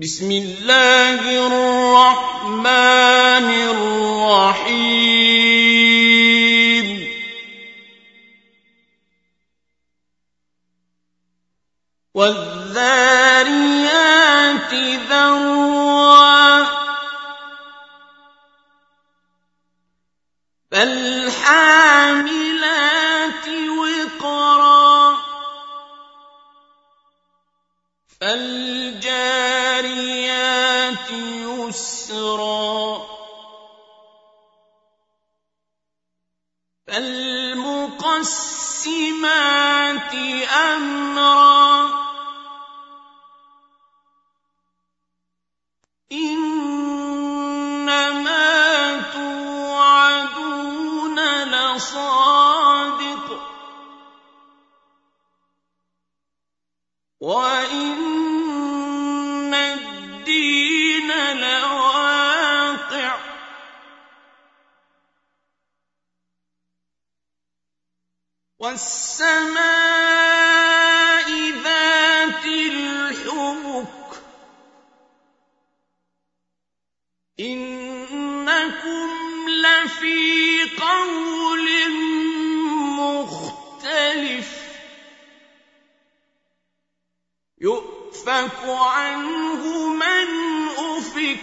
بسم الله الرحمن الرحيم. والذاريات ذروا فالحاملات وقرا فالجاريات يسرا. فالمقسمات أمرا. إنما توعدون لصادق. وإن والسماء ذات الحبك. إنكم لفي قول مختلف. يؤفك عنه من أفك.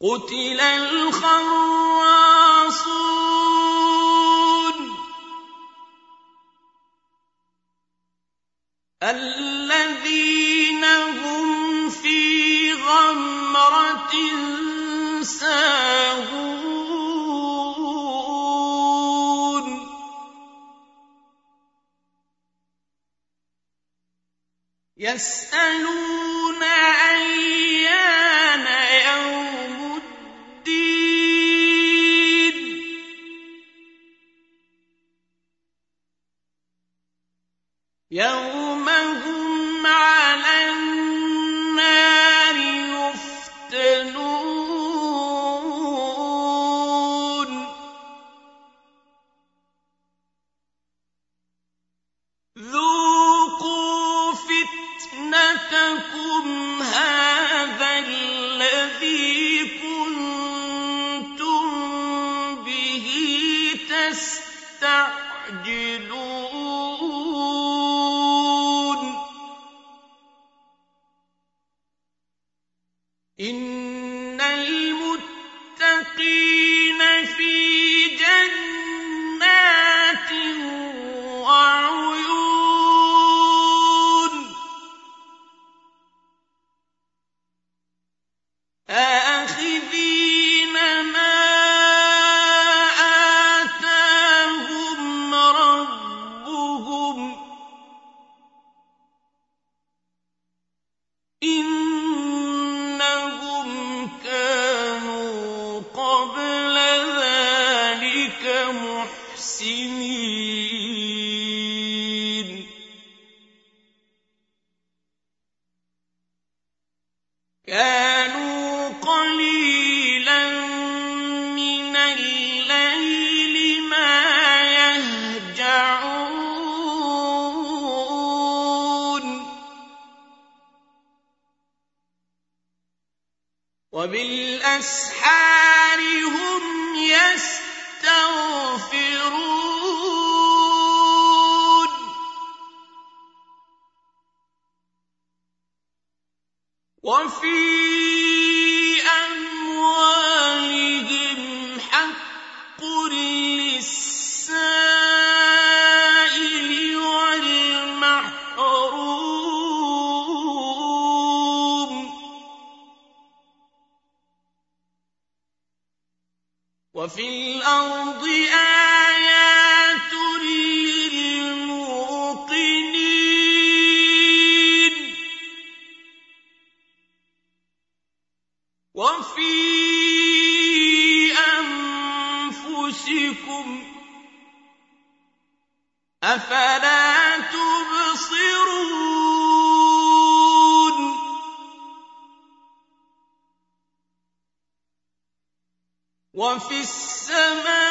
قتل الخراصون الذين هم في غمرة ساهون. يسألون أيان المتقين وبالاسحار هم يستغفرون. وفي وفي أنفسكم أفلا تبصرون وفي السماء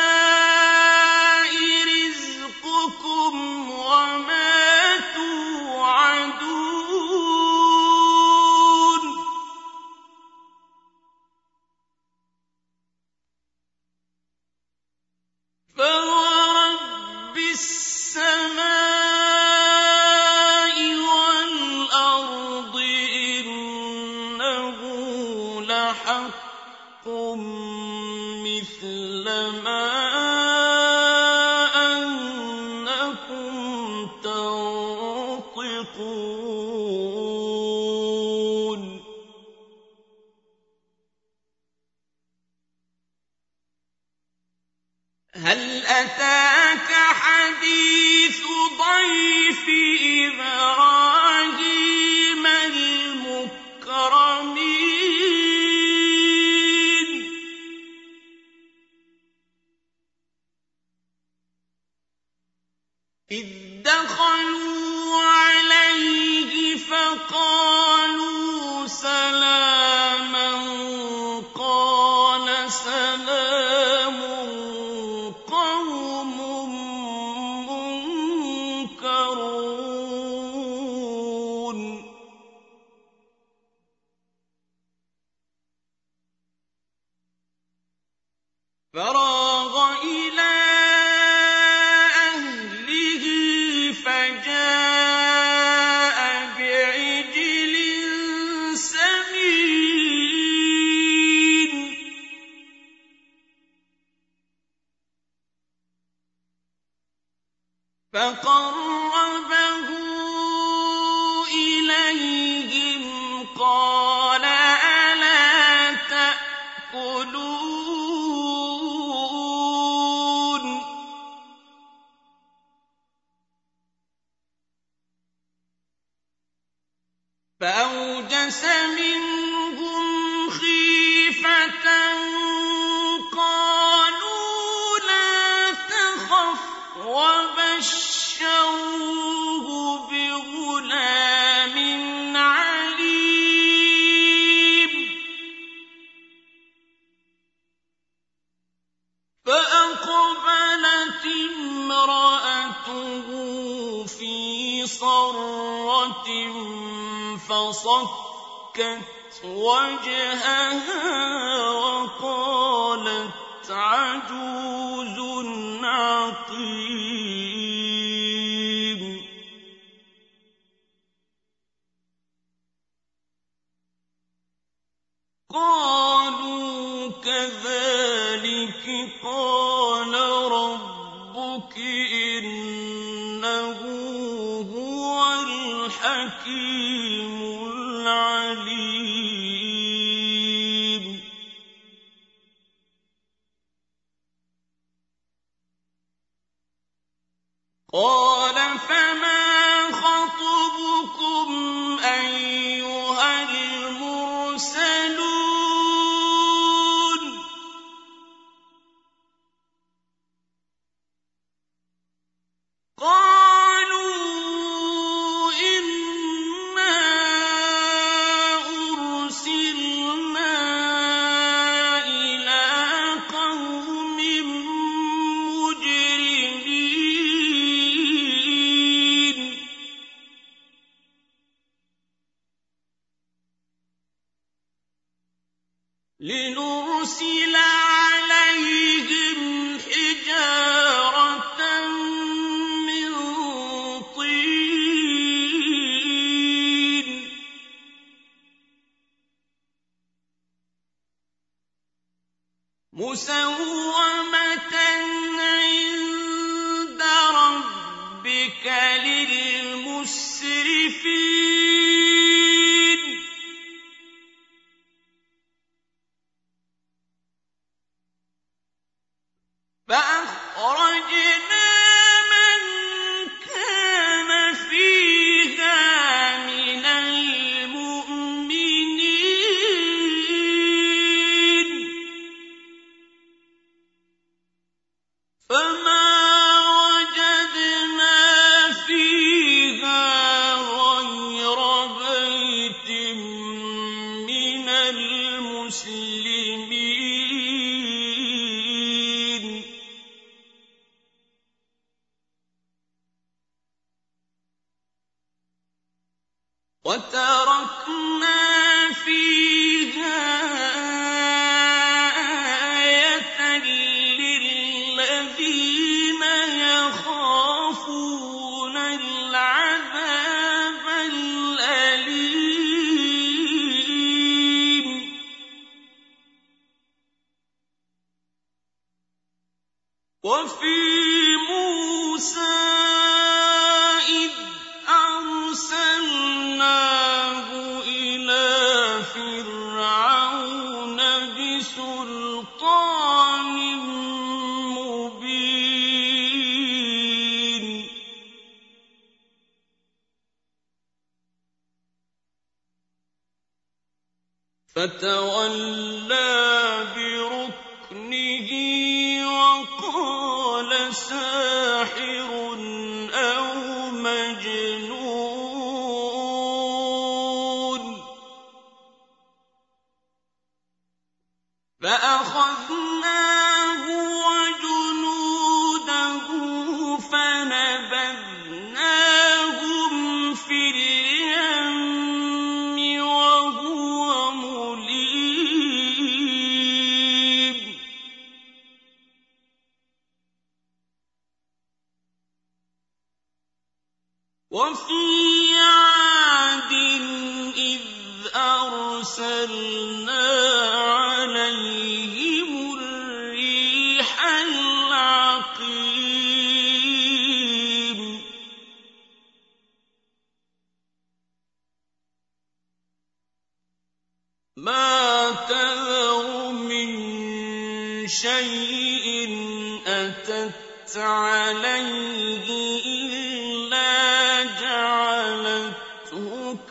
فَرَاغَ مِنْهُمْ خِيفَةً قَالُوا لَا تَخَفْ وَبَشَّرُوهُ بِغُلَامٍ عَلِيمٍ. فَأَقْبَلَتِ امْرَأَتُهُ فِي صَرَّةٍ فَصَكَّتْ وَجْهَهَا وَقَالَتْ عَجُوزٌ عَقِيمٌ. قَالُوا كَذَٰلِكِ قَالَ رَبُّكِ ۖ إِنَّهُ هُوَ الْحَكِيمُ الْعَلِيمُ. قَالَ في وَتَرَكْنَا فِيهَا آيَةً لِّلَّذِينَ يَخَافُونَ الْعَذَابَ الْأَلِيمَ. وَفِي مُوسَىٰ عَسَى وفي عاد إذ أرسلنا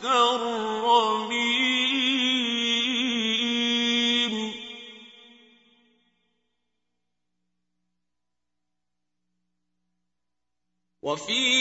كالرميم وفي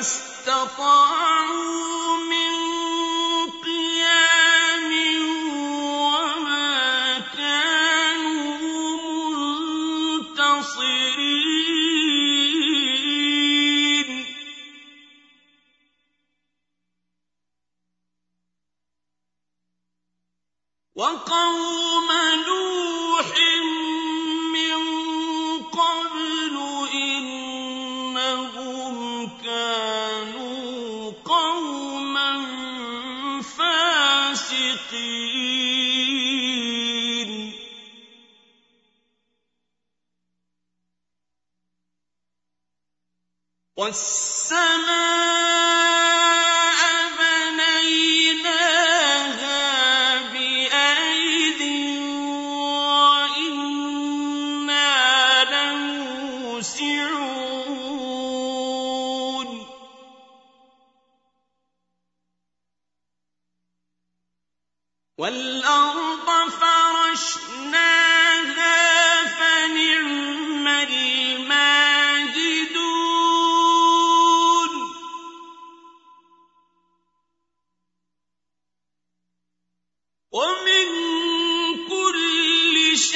استطاعوا من قيام وما كانوا منتصرين. وقوم حين والس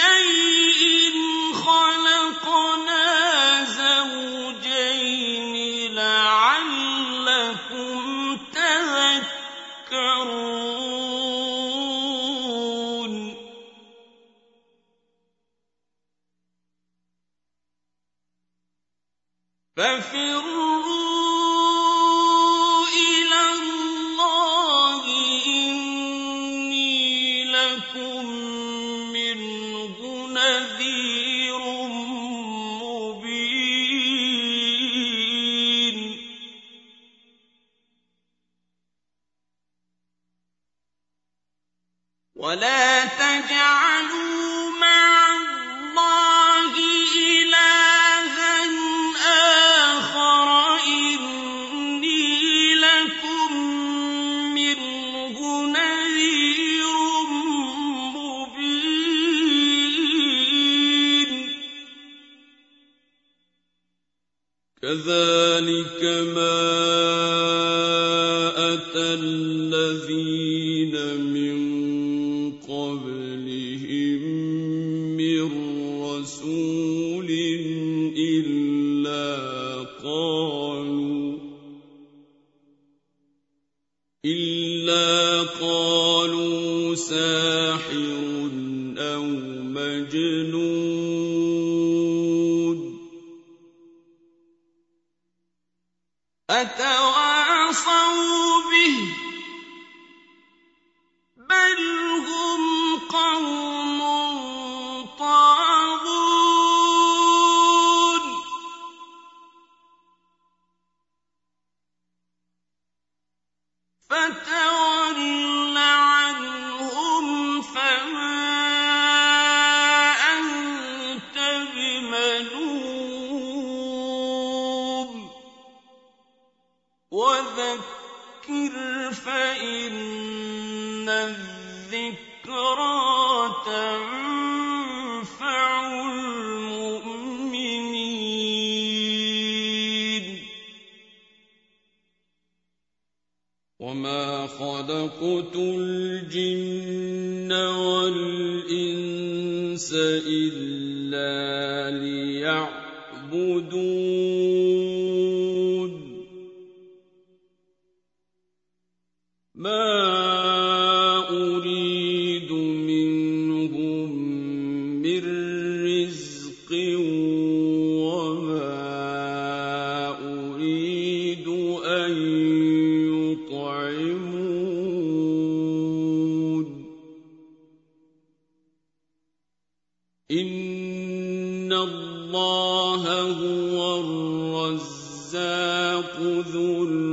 شيء ولا تجعلوا مع الله إلها آخر إني لكم منه نذير مبين. كذلك ما أتى الذين وما خلقت الجن والانس الا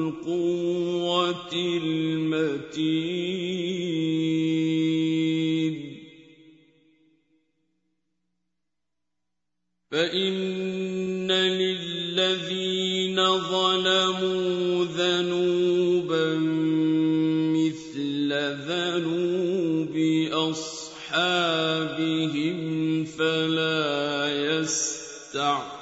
القوة المتين. فإن للذين ظلموا ذنوبا مثل ذنوب أصحابهم فلا يستعجلون